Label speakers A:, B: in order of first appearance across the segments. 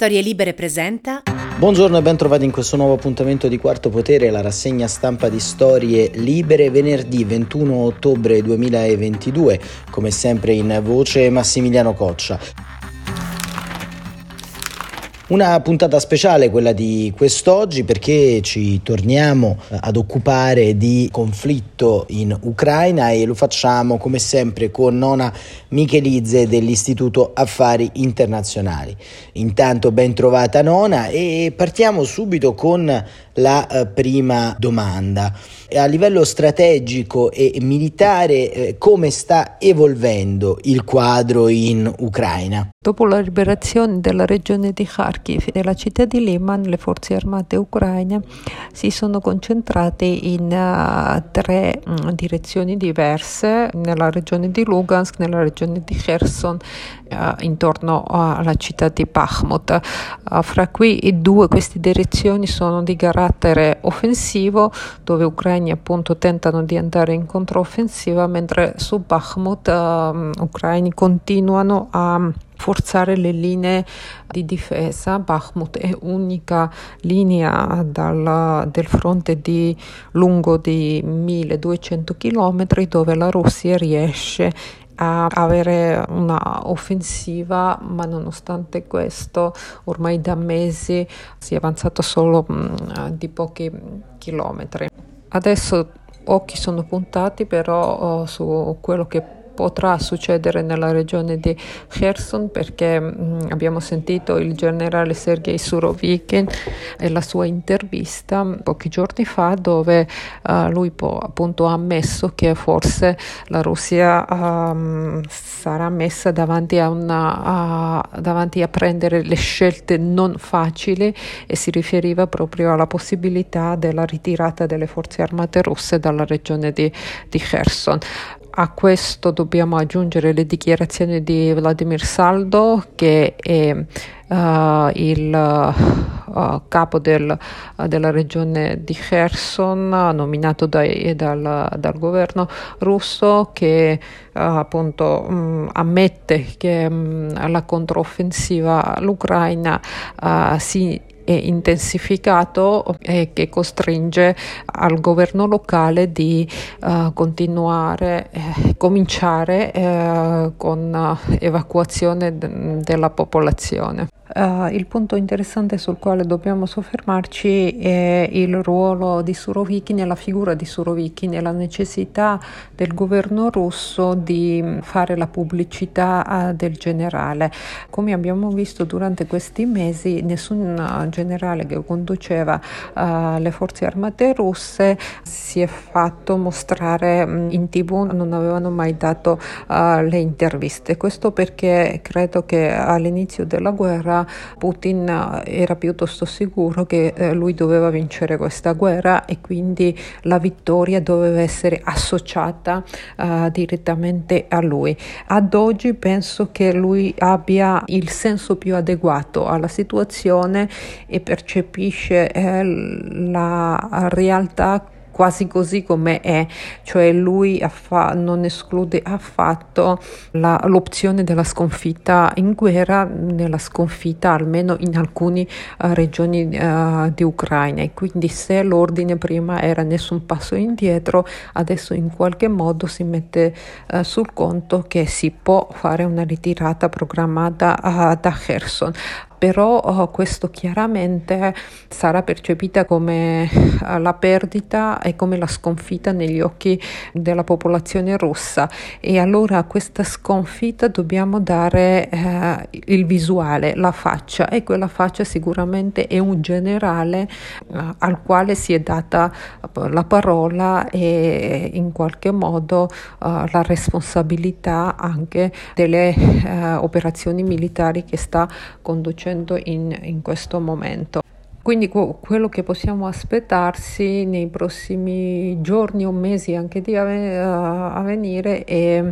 A: Storie Libere presenta.
B: Buongiorno e ben trovati in questo nuovo appuntamento di Quarto Potere, la rassegna stampa di Storie Libere, venerdì 21 ottobre 2022, come sempre in voce Massimiliano Coccia. Una puntata speciale quella di quest'oggi perché ci torniamo eh, ad occupare di conflitto in Ucraina e lo facciamo come sempre con Nona Michelizze dell'Istituto Affari Internazionali. Intanto ben trovata Nona e partiamo subito con la eh, prima domanda. A livello strategico e militare eh, come sta evolvendo il quadro in Ucraina?
C: Dopo la liberazione della regione di Kharkiv e della città di Liman, le forze armate ucraine si sono concentrate in uh, tre um, direzioni diverse, nella regione di Lugansk, nella regione di Kherson, intorno alla città di Bakhmut. Uh, fra cui due queste direzioni sono di carattere offensivo, dove ucraini appunto tentano di andare in controffensiva, mentre su Bakhmut gli ucraini continuano a forzare le linee di difesa. Bakhmut è unica linea dal, del fronte di, lungo di 1200 km dove la Russia riesce a avere una offensiva, ma nonostante questo ormai da mesi si è avanzato solo mh, di pochi chilometri. Adesso occhi sono puntati però oh, su quello che potrà succedere nella regione di Kherson perché mh, mm, abbiamo sentito il generale Sergei Surovikin e la sua intervista pochi giorni fa dove uh, lui po- appunto ha ammesso che forse la Russia um, sarà messa davanti a, una, uh, davanti a prendere le scelte non facili e si riferiva proprio alla possibilità della ritirata delle forze armate russe dalla regione di, di Kherson. A questo dobbiamo aggiungere le dichiarazioni di Vladimir Saldo, che è uh, il uh, capo del, uh, della regione di Kherson, nominato dai, dal, dal, governo russo, che appunto um, ammette che um, la controffensiva all'Ucraina si intensificato e che costringe al governo locale di uh, continuare, eh, cominciare eh, con evacuazione d- della popolazione. Uh, il punto interessante sul quale dobbiamo soffermarci è il ruolo di Surovikin e la figura di Surovikin e la necessità del governo russo di fare la pubblicità uh, del generale. Come abbiamo visto durante questi mesi, nessun generale che conduceva uh, le forze armate russe si è fatto mostrare in tv, non avevano mai dato le interviste. Questo perché credo che all'inizio della guerra Putin eh, era piuttosto sicuro che eh, lui doveva vincere questa guerra e quindi la vittoria doveva essere associata uh, direttamente a lui. Ad oggi penso che lui abbia il senso più adeguato alla situazione e percepisce eh, la realtà quasi così come è, cioè lui affa- non esclude affatto la, l'opzione della sconfitta in guerra, nella sconfitta almeno in alcune uh, regioni uh, di Ucraina. E quindi se l'ordine prima era nessun passo indietro, adesso in qualche modo si mette uh, sul conto che si può fare una ritirata programmata da Kherson però oh, questo chiaramente sarà percepita come uh, la perdita e come la sconfitta negli occhi della popolazione russa e allora a questa sconfitta dobbiamo dare uh, il visuale, la faccia. E quella faccia sicuramente è un generale uh, al quale si è data la parola e in qualche modo la responsabilità anche delle operazioni militari che sta conducendo facendo in, in questo momento. Quindi quello che possiamo aspettarsi nei prossimi giorni o mesi anche di a venire è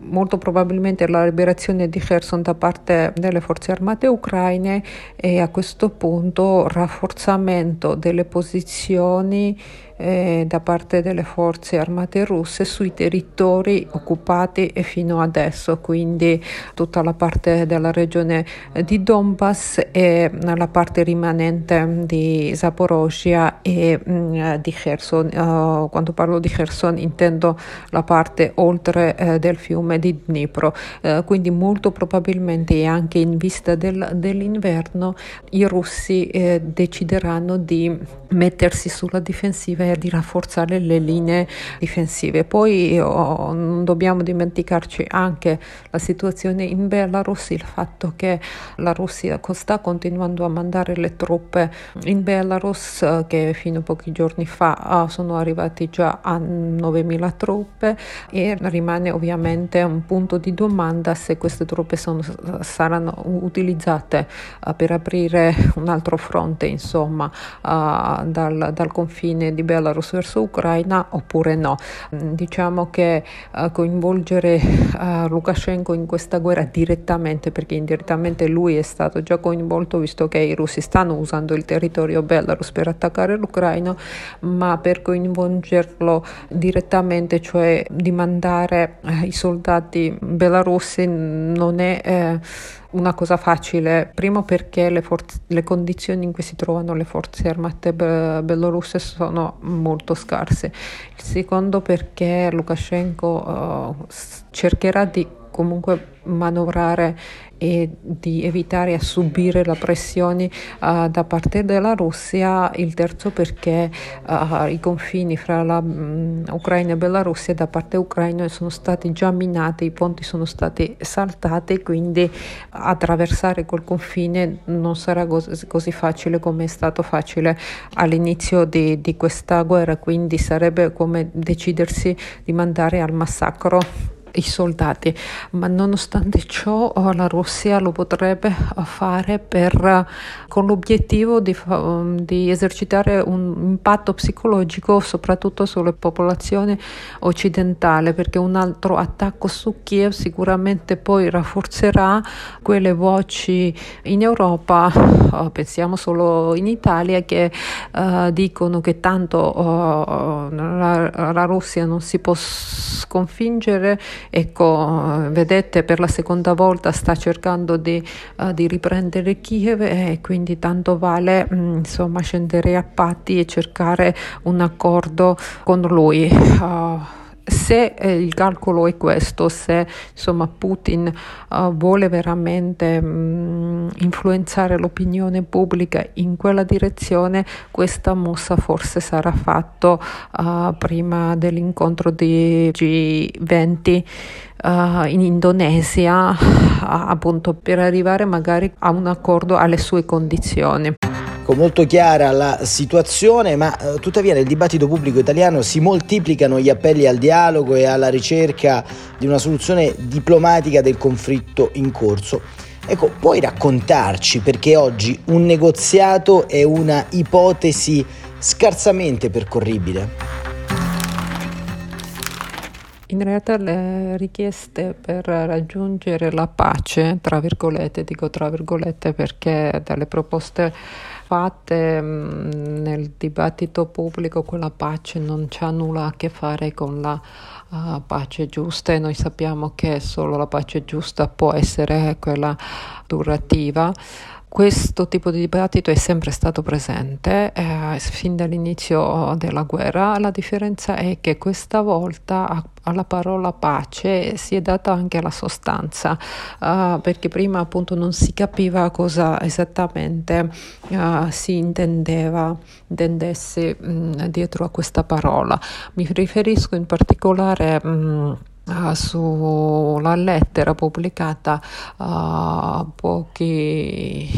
C: molto probabilmente la liberazione di Kherson da parte delle forze armate ucraine e a questo punto rafforzamento delle posizioni eh, da parte delle forze armate russe sui territori occupati fino adesso, quindi tutta la parte della regione di Donbass e la parte rimanente di Zaporozhia e mh, mm, di Kherson. Uh, quando parlo di Kherson intendo la parte oltre eh, del fiume di Dnipro, uh, quindi molto probabilmente anche in vista del, dell'inverno i russi eh, decideranno di mettersi sulla difensiva e di rafforzare le linee difensive. Poi oh, non dobbiamo dimenticarci anche la situazione in Belarus, il fatto che la Russia sta continuando a mandare le truppe in Belarus eh, che fino a pochi giorni fa eh, sono arrivati già a 9.000 truppe e rimane ovviamente un punto di domanda se queste truppe sono, saranno utilizzate uh, per aprire un altro fronte insomma uh, dal, dal, confine di Belarus verso Ucraina oppure no. Mm, diciamo che uh, coinvolgere Lukashenko in questa guerra direttamente perché indirettamente lui è stato già coinvolto visto che i russi stanno usando il territorio Belarus per attaccare l'Ucraina ma per coinvolgerlo direttamente cioè di mandare i soldati belarussi non è eh, una cosa facile, primo perché le, forze, le, condizioni in cui si trovano le forze armate be- belorusse sono molto scarse, il secondo perché Lukashenko uh, cercherà di comunque manovrare e di evitare a subire la pressione uh, da parte della Russia, il terzo perché uh, i confini fra la um, Ucraina e Belarussia da parte ucraina sono stati già minati, i ponti sono stati saltati, quindi attraversare quel confine non sarà così, così facile come è stato facile all'inizio di, di questa guerra, quindi sarebbe come decidersi di mandare al massacro i soldati, ma nonostante ciò oh, la Russia lo potrebbe fare per, con l'obiettivo di, di, esercitare un impatto psicologico soprattutto sulle popolazioni occidentali, perché un altro attacco su Kiev sicuramente poi rafforzerà quelle voci in Europa, oh, pensiamo solo in Italia, che uh, dicono che tanto uh, la, la Russia non si può sconfiggere Ecco, vedete, per la seconda volta sta cercando di, uh, di riprendere Kiev e quindi tanto vale mh, insomma scendere a patti e cercare un accordo con lui. Uh, se eh, il calcolo è questo, se insomma, Putin uh, vuole veramente mh, mm, influenzare l'opinione pubblica in quella direzione, questa mossa forse sarà fatta uh, prima dell'incontro di G20 uh, in Indonesia, appunto per arrivare magari a un accordo alle sue condizioni.
B: Ecco, molto chiara la situazione, ma eh, tuttavia nel dibattito pubblico italiano si moltiplicano gli appelli al dialogo e alla ricerca di una soluzione diplomatica del conflitto in corso. Ecco, puoi raccontarci perché oggi un negoziato è una ipotesi scarsamente percorribile?
C: In realtà le richieste per raggiungere la pace, tra virgolette, dico tra virgolette perché dalle proposte fatte mm, nel dibattito pubblico quella pace non c'ha nulla a che fare con la uh, pace giusta e noi sappiamo che solo la pace giusta può essere quella durativa. Questo tipo di dibattito è sempre stato presente eh, fin dall'inizio della guerra, la differenza è che questa volta alla parola pace si è data anche la sostanza, uh, perché prima appunto non si capiva cosa esattamente uh, si intendeva, intendesse mh, dietro a questa parola. Mi riferisco in particolare mh, Uh, sulla lettera pubblicata uh, pochi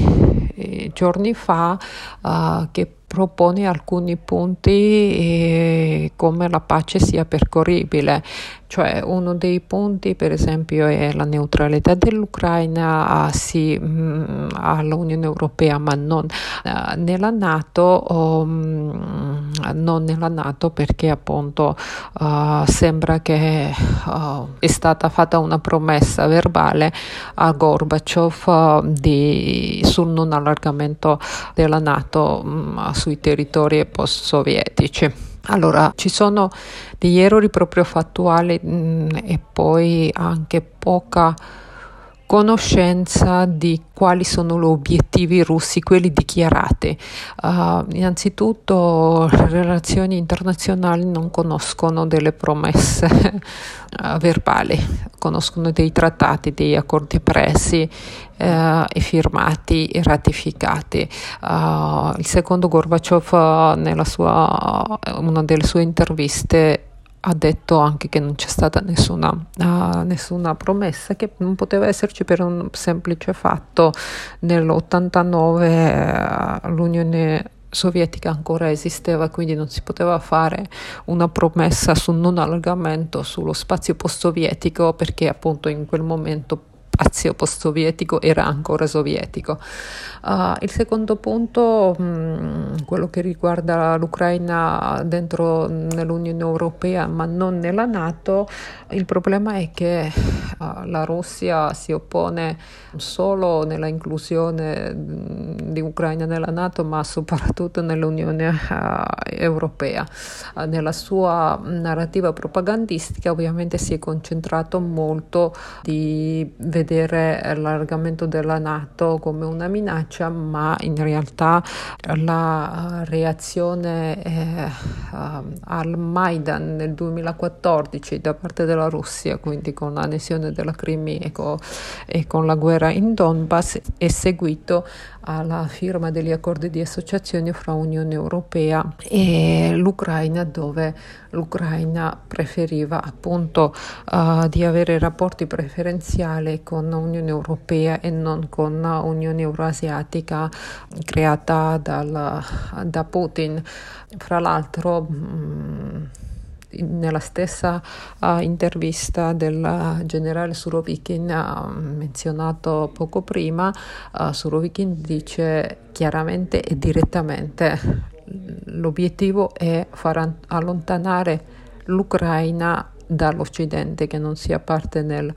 C: eh, giorni fa uh, che propone alcuni punti eh, come la pace sia percorribile, cioè uno dei punti per esempio è la neutralità dell'Ucraina ah, sì, mh, mm, all'Unione Europea ma non uh, nella Nato, um, non nella Nato perché appunto uh, sembra che uh, è stata fatta una promessa verbale a Gorbaciov di, sul non allargamento della Nato um, sui territori post-sovietici. Allora, ci sono degli errori proprio fattuali mh, mm, e poi anche poca conoscenza di quali sono gli obiettivi russi, quelli dichiarati. Uh, innanzitutto le relazioni internazionali non conoscono delle promesse uh, verbali, conoscono dei trattati, degli accordi presi uh, e firmati e ratificati. il secondo Gorbaciov nella sua, una delle sue interviste ha detto anche che non c'è stata nessuna, uh, nessuna, promessa, che non poteva esserci per un semplice fatto. Nell'89 uh, l'Unione sovietica ancora esisteva, quindi non si poteva fare una promessa sul non allargamento sullo spazio post-sovietico perché appunto in quel momento spazio post-sovietico era ancora sovietico. Uh, il secondo punto, mh, mm, quello che riguarda l'Ucraina dentro nell'Unione Europea ma non nella Nato, il problema è che uh, la Russia si oppone solo nella inclusione mm, di Ucraina nella Nato ma soprattutto nell'Unione uh, Europea. nella sua narrativa propagandistica ovviamente si è concentrato molto di vedere vedere l'allargamento della Nato come una minaccia, ma in realtà la reazione eh, al Maidan nel 2014 da parte della Russia, quindi con l'annessione della Crimea e con, e con la guerra in Donbass, è seguito alla firma degli accordi di associazione fra Unione Europea e l'Ucraina, dove l'Ucraina preferiva appunto uh, di avere rapporti preferenziali con l'Unione Europea e non con l'Unione Euroasiatica creata dal, da Putin. Fra l'altro, mh, mm, nella stessa uh, intervista del generale Surovikin uh, menzionato poco prima, uh, Surovikin dice chiaramente e direttamente l'obiettivo è far allontanare l'Ucraina dall'Occidente che non sia parte nel,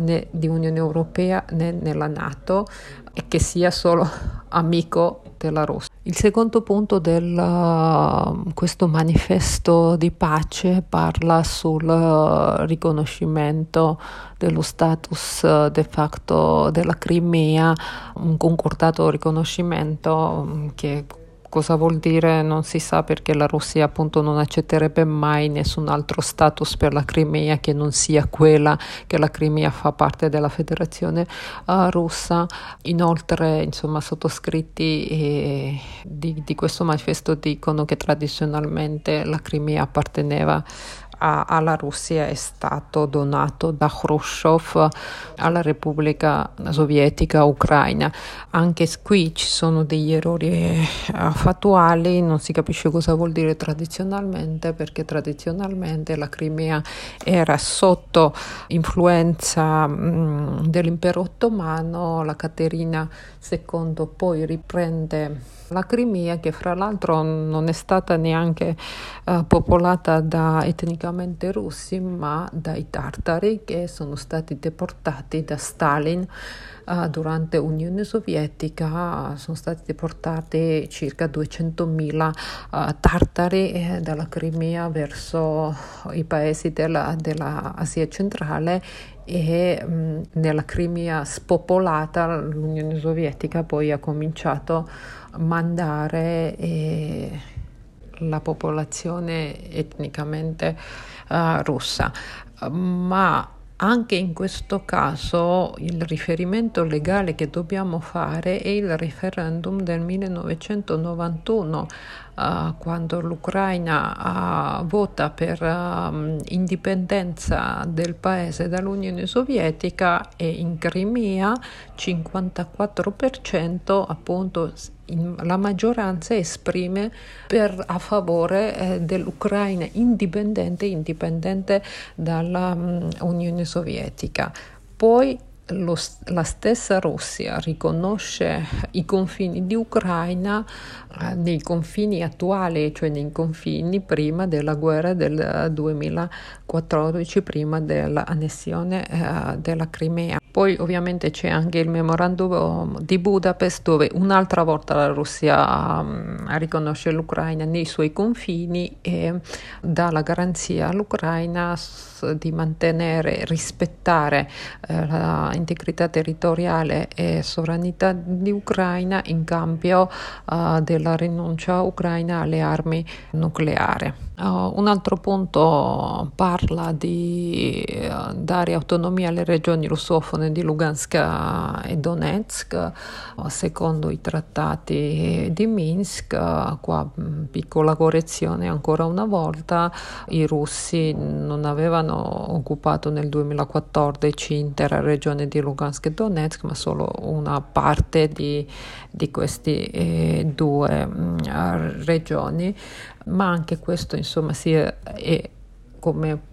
C: né di Unione Europea né nella Nato e che sia solo amico della Russia. Il secondo punto di uh, questo manifesto di pace parla sul uh, riconoscimento dello status uh, de facto della Crimea, un concordato riconoscimento um, che Cosa vuol dire non si sa perché la Russia appunto non accetterebbe mai nessun altro status per la Crimea che non sia quella che la Crimea fa parte della federazione uh, russa. Inoltre insomma sottoscritti eh, di, di questo manifesto dicono che tradizionalmente la Crimea apparteneva a, alla Russia è stato donato da Khrushchev alla Repubblica Sovietica Ucraina. Anche qui ci sono degli errori uh, fattuali, non si capisce cosa vuol dire tradizionalmente, perché tradizionalmente la Crimea era sotto influenza dell'impero ottomano, la Caterina II poi riprende la Crimea, che fra l'altro non è stata neanche uh, popolata da etnicamente russi, ma dai tartari che sono stati deportati da Stalin uh, durante l'Unione Sovietica. Sono stati deportati circa 200.000 uh, tartari eh, dalla Crimea verso i paesi della, della Asia centrale e mh, nella Crimea spopolata l'Unione Sovietica poi ha cominciato a mandare eh, la popolazione etnicamente uh, russa. Ma anche in questo caso il riferimento legale che dobbiamo fare è il referendum del 1991 uh, quando l'Ucraina uh, vota per uh, indipendenza del paese dall'Unione Sovietica e in Crimea 54% appunto la maggioranza esprime per, a favore eh, dell'Ucraina indipendente, indipendente dall'Unione mm, Sovietica. Poi lo, la stessa Russia riconosce i confini di Ucraina eh, nei confini attuali, cioè nei confini prima della guerra del 2014, prima dell'annessione eh, della Crimea. Poi ovviamente c'è anche il memorandum di Budapest dove un'altra volta la Russia um, riconosce l'Ucraina nei suoi confini e dà la garanzia all'Ucraina di mantenere, rispettare eh, l'integrità territoriale e sovranità di Ucraina in cambio uh, della rinuncia ucraina alle armi nucleari. Uh, un altro punto parla di uh, dare autonomia alle regioni russofone di Lugansk e Donetsk uh, secondo i trattati di Minsk. qua piccola correzione ancora una volta, i russi non avevano occupato nel 2014 intera regione di Lugansk e Donetsk, ma solo una parte di, di queste eh, due mh, mm, regioni. Ma anche questo insomma si è, è come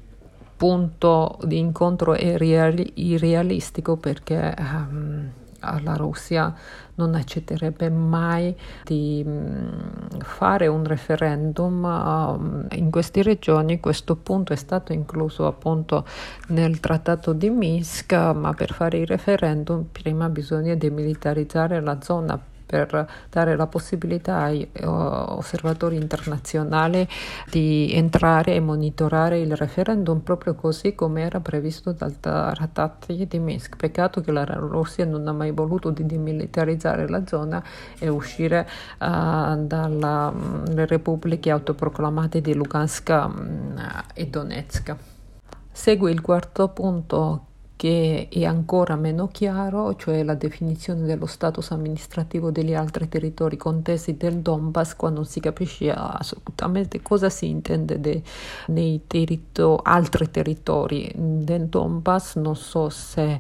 C: punto di incontro irrealistico perché um, la Russia non accetterebbe mai di um, fare un referendum um, in queste regioni. Questo punto è stato incluso appunto nel trattato di Minsk, ma per fare il referendum prima bisogna demilitarizzare la zona per dare la possibilità ai uh, osservatori internazionali di entrare e monitorare il referendum proprio così come era previsto dal trattato di Minsk. Peccato che la Russia non ha mai voluto demilitarizzare la zona e uscire uh, dalle mm, repubbliche autoproclamate di Lugansk um, e Donetsk. Segue il quarto punto che è ancora meno chiaro, cioè la definizione dello status amministrativo degli altri territori contesi del Donbass, quando non si capisce assolutamente cosa si intende de, nei territo, altri territori del Donbass. Non so se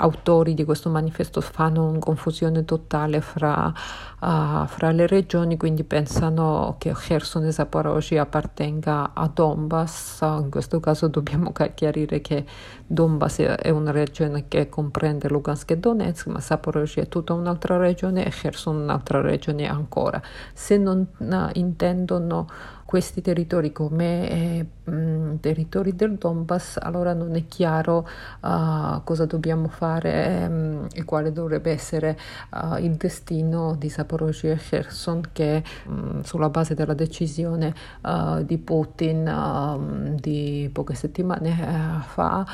C: autori di questo manifesto fanno una confusione totale fra, uh, fra le regioni, quindi pensano che Kherson e Zaporozhye appartenga a Donbass. In questo caso dobbiamo chiarire che Donbass è una regione che comprende Lugansk e Donetsk, ma Zaporozhye è tutta un'altra regione e Kherson un'altra regione ancora. Se non uh, intendono questi territori come eh, mh, territori del Donbass, allora non è chiaro uh, cosa dobbiamo fare um, e quale dovrebbe essere uh, il destino di Zaporozhye e Kherson che um, sulla base della decisione uh, di Putin di poche settimane fa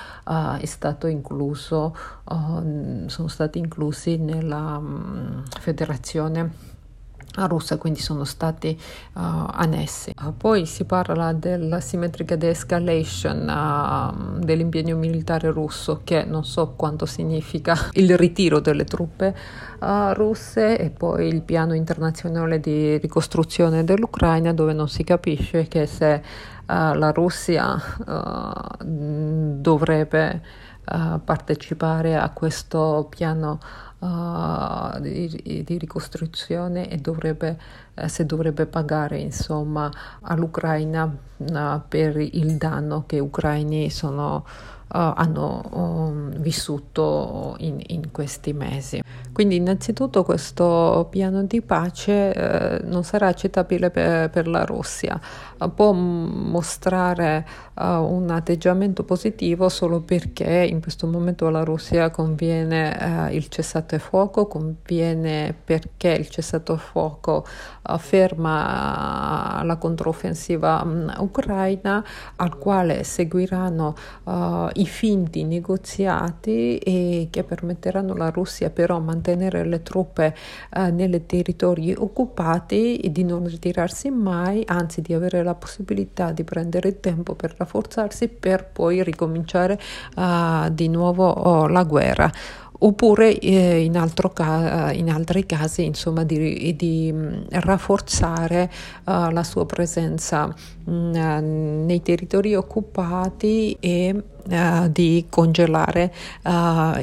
C: è stato incluso, sono stati inclusi nella um, federazione russa, quindi sono stati uh, annessi. Uh, poi si parla della simmetrica de-escalation uh, dell'impegno militare russo, che non so quanto significa il ritiro delle truppe russe, e poi il piano internazionale di ricostruzione dell'Ucraina, dove non si capisce che se la Russia dovrebbe partecipare a questo piano uh, di, di, ricostruzione e dovrebbe, uh, se dovrebbe pagare insomma all'Ucraina uh, per il danno che gli ucraini sono hanno um, vissuto in, in, questi mesi. Quindi innanzitutto questo piano di pace uh, non sarà accettabile per, per la Russia, uh, può mostrare un atteggiamento positivo solo perché in questo momento alla Russia conviene il cessato fuoco, conviene perché il cessato fuoco ferma la controffensiva um, ucraina al quale seguiranno i finti negoziati che permetteranno alla Russia però mantenere le truppe eh, nei territori occupati e di non ritirarsi mai, anzi di avere la possibilità di prendere tempo per rafforzarsi per poi ricominciare uh, di nuovo oh, la guerra oppure eh, in, ca- in, altri casi insomma, di, di mm, rafforzare uh, la sua presenza mh, mm, nei territori occupati e uh, di congelare uh,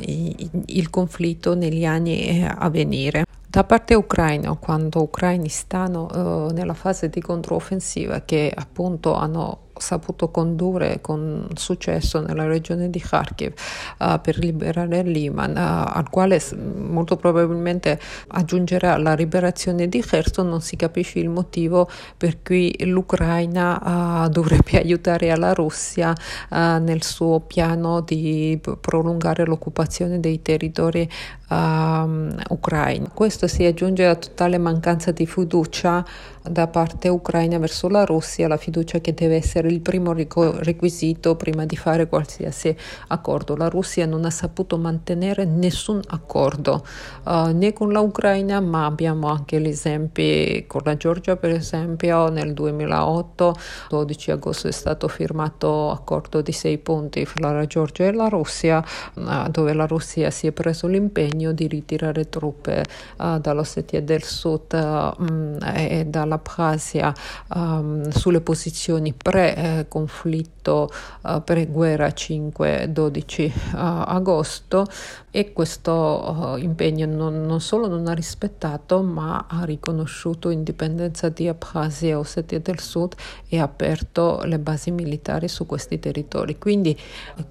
C: il conflitto negli anni a venire. Da parte ucraina, quando ucraini stanno nella fase di controffensiva che appunto hanno saputo condurre con successo nella regione di Kharkiv uh, per liberare Liman, uh, al quale molto probabilmente aggiungerà la liberazione di Kherson, non si capisce il motivo per cui l'Ucraina uh, dovrebbe aiutare la Russia nel suo piano di prolungare l'occupazione dei territori ucraini. Questo si aggiunge alla totale mancanza di fiducia da parte ucraina verso la Russia, la fiducia che deve essere il primo requisito prima di fare qualsiasi accordo. La Russia non ha saputo mantenere nessun accordo uh, né con l'Ucraina, ma abbiamo anche gli esempi con la Georgia, per esempio, nel 2008, 12 agosto è stato firmato accordo di sei punti fra la Georgia e la Russia, uh, dove la Russia si è preso l'impegno impegno di ritirare truppe uh, dall'Ossetia del Sud um, e dall'Abkhazia um, sulle posizioni pre-conflitto, uh, pre-guerra 5-12 uh, agosto e questo impegno non, non, solo non ha rispettato ma ha riconosciuto indipendenza di Abkhazia e Ossetia del Sud e ha aperto le basi militari su questi territori. Quindi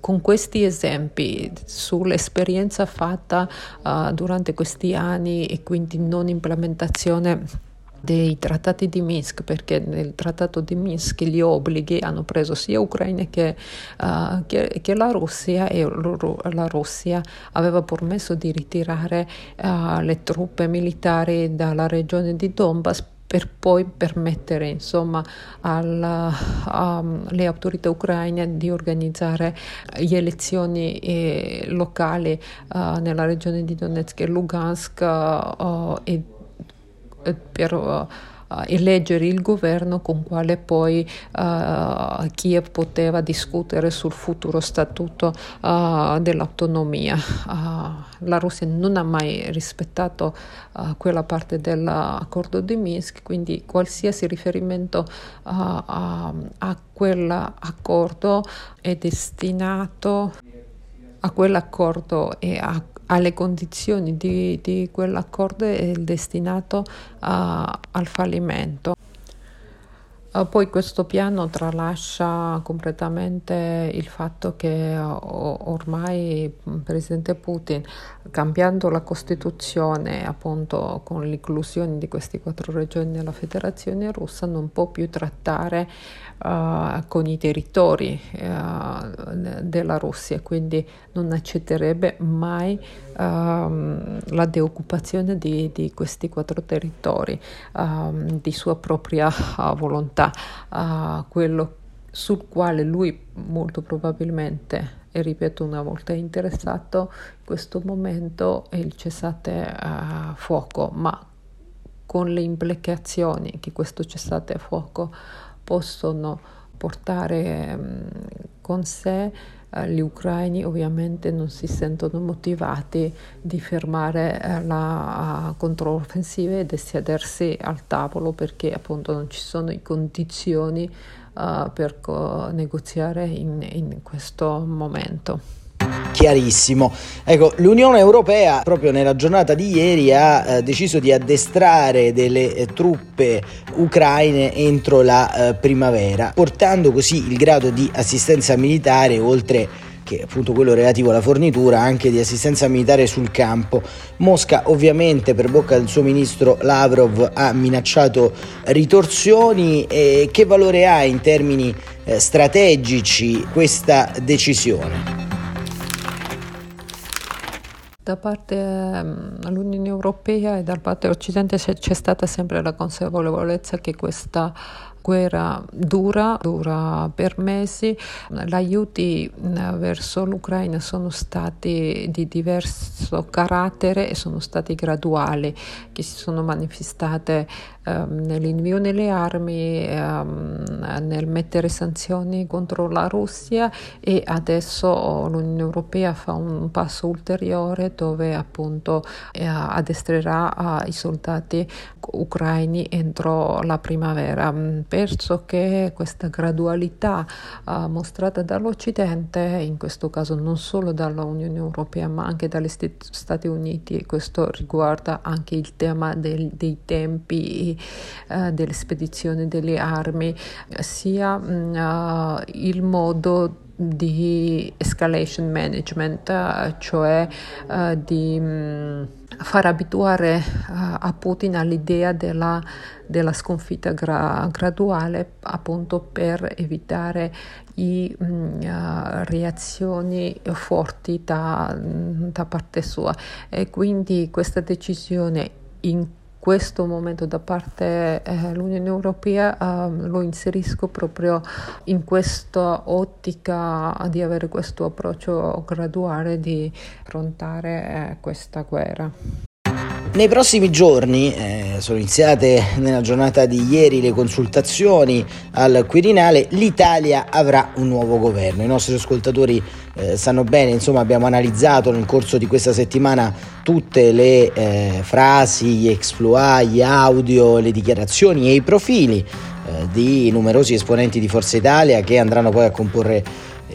C: con questi esempi sull'esperienza fatta uh, durante questi anni e quindi non implementazione dei trattati di Minsk, perché nel trattato di Minsk gli obblighi hanno preso sia Ucraina che, uh, che, che la Russia e la Russia aveva permesso di ritirare uh, le truppe militari dalla regione di Donbass per poi permettere insomma alle um, autorità ucraine di organizzare le elezioni eh, locali uh, nella regione di Donetsk e Lugansk uh, e, e per uh, uh, eleggere il governo con quale poi uh, Kiev poteva discutere sul futuro statuto uh, dell'autonomia. la Russia non ha mai rispettato quella parte dell'accordo di Minsk, quindi qualsiasi riferimento a, a quell'accordo è destinato a quell'accordo e a alle condizioni di, di quell'accordo è destinato a, al fallimento. Uh, poi questo piano tralascia completamente il fatto che uh, ormai il presidente Putin, cambiando la Costituzione appunto con l'inclusione di queste quattro regioni nella Federazione russa, non può più trattare uh, con i territori della Russia, quindi non accetterebbe mai ehm, la deoccupazione di, di, questi quattro territori ehm, di sua propria volontà uh, quello sul quale lui molto probabilmente, e ripeto una volta interessato, in questo momento è il cessate a fuoco, ma con le implicazioni che questo cessate a fuoco possono portare um, con sé eh, gli ucraini ovviamente non si sentono motivati di fermare eh, la controffensiva e di sedersi al tavolo perché appunto non ci sono le condizioni uh, per co- negoziare in, in questo momento
B: chiarissimo. Ecco, l'Unione Europea proprio nella giornata di ieri ha eh, deciso di addestrare delle eh, truppe ucraine entro la eh, primavera, portando così il grado di assistenza militare oltre che appunto quello relativo alla fornitura anche di assistenza militare sul campo. Mosca ovviamente per bocca del suo ministro Lavrov ha minacciato ritorsioni e che valore ha in termini eh, strategici questa decisione?
C: da parte dell'Unione ehm, Europea e da parte dell'Occidente c'è stata sempre la consapevolezza che questa guerra dura, dura per mesi. Gli aiuti verso l'Ucraina sono stati di diverso carattere e sono stati graduali, che si sono manifestate nell'invio delle armi, um, nel mettere sanzioni contro la Russia e adesso l'Unione Europea fa un passo ulteriore dove appunto eh, addestrerà uh, i soldati ucraini entro la primavera. Penso che questa gradualità uh, mostrata dall'Occidente, in questo caso non solo dall'Unione Europea ma anche dagli Stati Uniti, questo riguarda anche il tema del, dei tempi uh, delle spedizioni delle armi, sia uh, il modo di escalation management, cioè di um, far abituare uh, a Putin all'idea della, della sconfitta gra- graduale appunto per evitare i, mh, mm, uh, reazioni forti da, da parte sua. E quindi questa decisione in questo momento da parte dell'Unione eh, Europea eh, lo inserisco proprio in questa ottica di avere questo approccio graduale di affrontare eh, questa guerra.
B: Nei prossimi giorni, eh, sono iniziate nella giornata di ieri le consultazioni al Quirinale, l'Italia avrà un nuovo governo. I nostri ascoltatori eh, sanno bene, insomma abbiamo analizzato nel corso di questa settimana tutte le eh, frasi, gli exploit, gli audio, le dichiarazioni e i profili eh, di numerosi esponenti di Forza Italia che andranno poi a comporre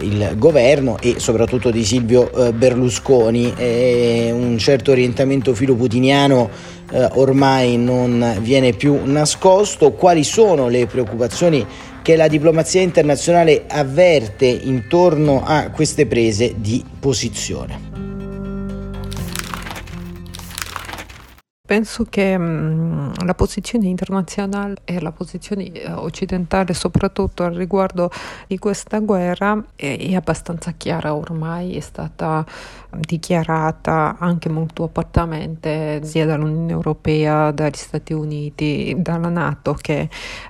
B: il governo e soprattutto di Silvio eh, Berlusconi. E un certo orientamento filoputiniano eh, ormai non viene più nascosto. Quali sono le preoccupazioni che la diplomazia internazionale avverte intorno a queste prese di posizione?
C: Penso che mh, la posizione internazionale e la posizione eh, occidentale, soprattutto al riguardo di questa guerra, è, è, abbastanza chiara ormai, è stata dichiarata anche molto apertamente sia dall'Unione Europea, dagli Stati Uniti, dalla Nato che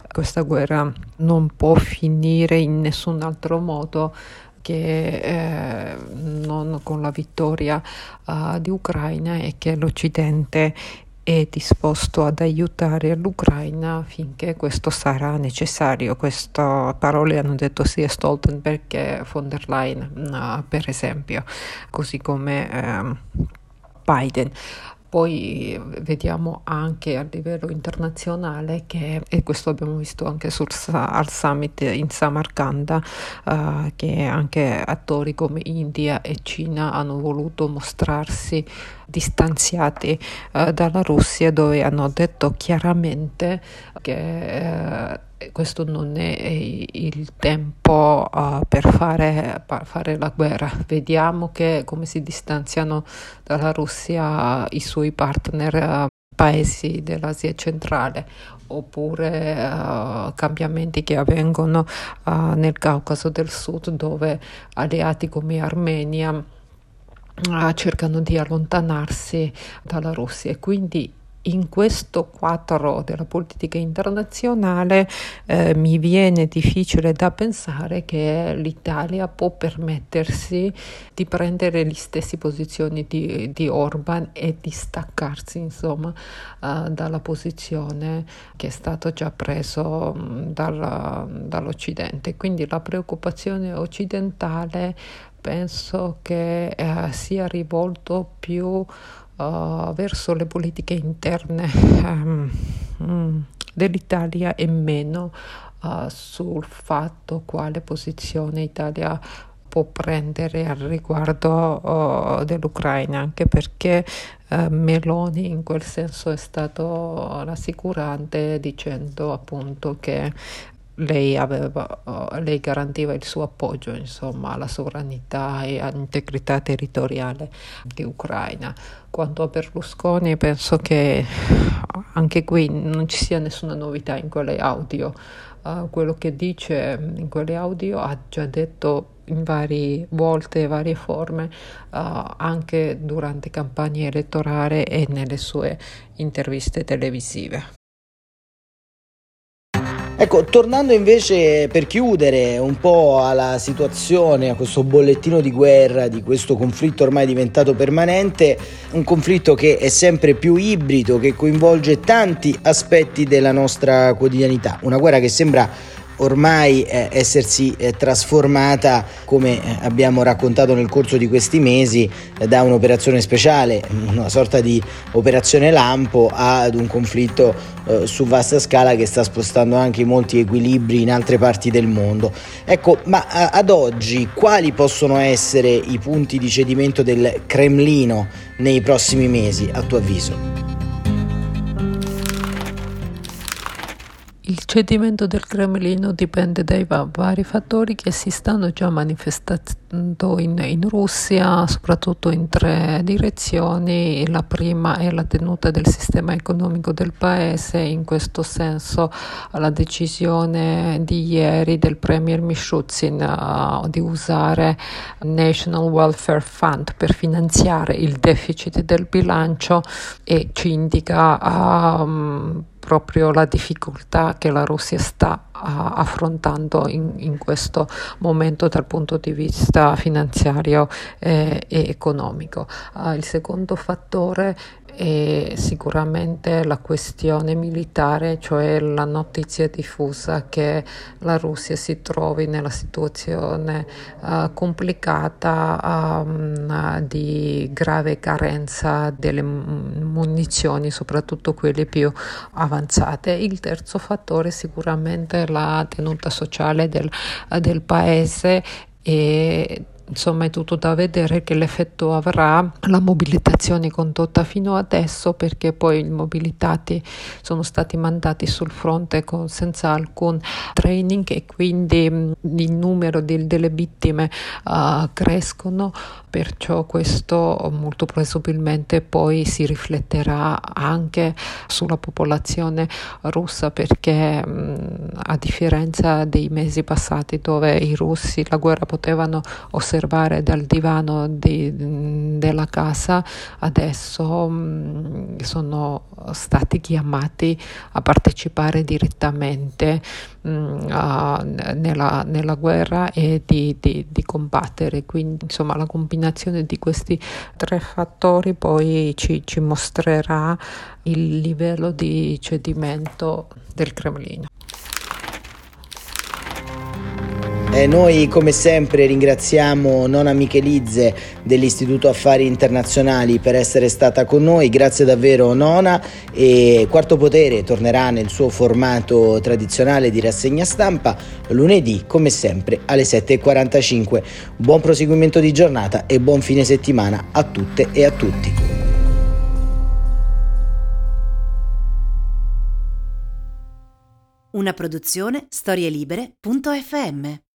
C: questa guerra non può finire in nessun altro modo che eh, non con la vittoria uh, di Ucraina e che l'Occidente è disposto ad aiutare l'Ucraina finché questo sarà necessario. Queste parole hanno detto sia Stoltenberg che von der Leyen, uh, per esempio, così come uh, Biden. Poi vediamo anche a livello internazionale che, e questo abbiamo visto anche sul, al summit in Samarkanda, uh, che anche attori come India e Cina hanno voluto mostrarsi distanziati uh, dalla Russia dove hanno detto chiaramente che questo non è il tempo uh, per, fare, per, fare, la guerra. Vediamo che come si distanziano dalla Russia i suoi partner uh, paesi dell'Asia centrale oppure uh, cambiamenti che avvengono nel Caucaso del Sud dove alleati come Armenia cercano di allontanarsi dalla Russia e quindi in questo quadro della politica internazionale eh, mi viene difficile da pensare che l'Italia può permettersi di prendere le stesse posizioni di, di Orban e di staccarsi insomma uh, dalla posizione che è stata già presa um, dalla, dall'Occidente. Quindi la preoccupazione occidentale penso che uh, sia rivolto più uh, verso le politiche interne um, dell'Italia e meno uh, sul fatto quale posizione Italia può prendere al riguardo uh, dell'Ucraina, anche perché uh, Meloni in quel senso è stato rassicurante dicendo appunto che lei, aveva, uh, lei garantiva il suo appoggio insomma, alla sovranità e all'integrità territoriale di Ucraina. Quanto a Berlusconi penso che anche qui non ci sia nessuna novità in quelle audio. Uh, quello che dice in quelle audio ha già detto in varie volte varie forme uh, anche durante campagne elettorali e nelle sue interviste televisive.
B: Ecco, tornando invece per chiudere un po' alla situazione, a questo bollettino di guerra, di questo conflitto ormai diventato permanente, un conflitto che è sempre più ibrido, che coinvolge tanti aspetti della nostra quotidianità, una guerra che sembra ormai eh, essersi eh, trasformata, come eh, abbiamo raccontato nel corso di questi mesi, eh, da un'operazione speciale, una sorta di operazione lampo, ad un conflitto eh, su vasta scala che sta spostando anche molti equilibri in altre parti del mondo. Ecco, ma ad oggi quali possono essere i punti di cedimento del Cremlino nei prossimi mesi, a tuo avviso?
C: Il cedimento del Cremlino dipende dai vari fattori che si stanno già manifestando in, in, Russia, soprattutto in tre direzioni. La prima è la tenuta del sistema economico del paese, in questo senso la decisione di ieri del Premier Mishustin uh, di usare National Welfare Fund per finanziare il deficit del bilancio e ci indica um, proprio la difficoltà che la Russia sta affrontando in, in, questo momento dal punto di vista finanziario eh, e economico. Uh, il secondo fattore è sicuramente la questione militare, cioè la notizia diffusa che la Russia si trovi nella situazione uh, complicata um, di grave carenza delle munizioni, soprattutto quelle più avanzate. Il terzo fattore è sicuramente la tenuta sociale del, del paese e insomma è tutto da vedere che l'effetto avrà. La mobilitazione condotta fino adesso perché poi i mobilitati sono stati mandati sul fronte con, senza alcun training e quindi mh, il numero di, delle vittime uh, crescono. Perciò questo molto presumibilmente poi si rifletterà anche sulla popolazione russa perché mh, a differenza dei mesi passati dove i russi la guerra potevano osservare osservare dal divano di, della casa, adesso mh, sono stati chiamati a partecipare direttamente mh, a, nella, nella, guerra e di, di, di, combattere. Quindi insomma la combinazione di questi tre fattori poi ci, ci mostrerà il livello di cedimento del Cremlino.
B: Eh, noi come sempre ringraziamo Nona Michelizze dell'Istituto Affari Internazionali per essere stata con noi, grazie davvero Nona e Quarto Potere tornerà nel suo formato tradizionale di rassegna stampa lunedì come sempre alle 7.45. Buon proseguimento di giornata e buon fine settimana a tutte e a tutti.
A: Una produzione storielibere.fm